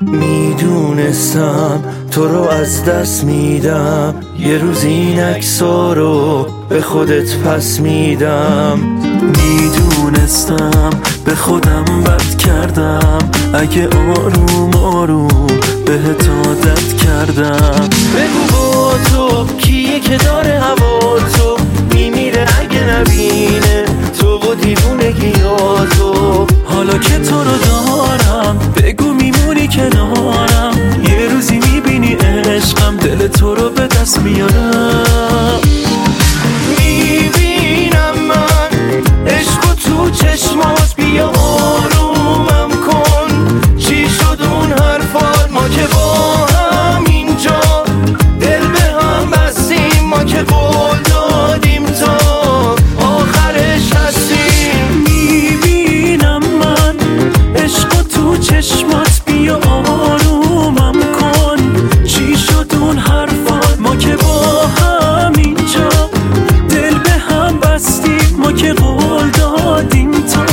می‌دونستم تو رو از دست میدم. یه روز این اکسا رو به خودت پس میدم. می‌دونستم به خودم بد کردم. اگه آروم آروم بهت عادت کردم. اون حرفات ما که با هم اینجا دل به هم بستیم. ما که قول دادیم تا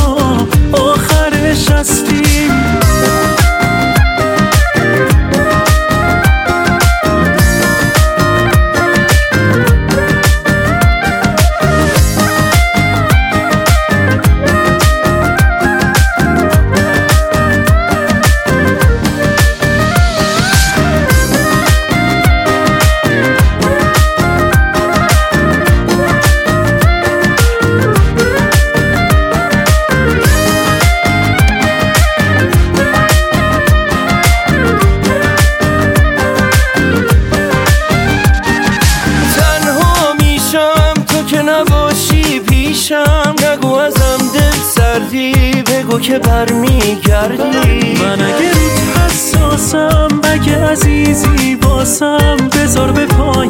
دل سردی بگو که برمیگردی. من اگه روت حساسم اگه عزیزی باسم بذار به پای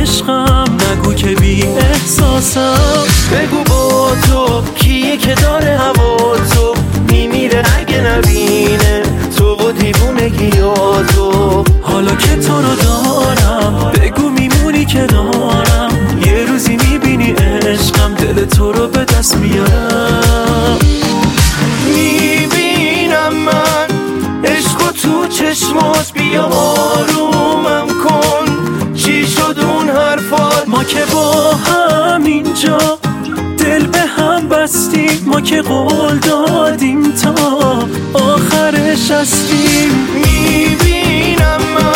عشقم. نگو که بی احساسم. بگو با تو کیه که داره هوا تو؟ میمیره اگه نبینه تو و دیوونگی تو. حالا که تو رو دارم بگو میمونی کنارم. یه روزی می‌بینی عشقم دل تو رو به دست میارم که با هم اینجا دل به هم بستیم ما که قول دادیم تا آخرش هستیم. می‌بینم من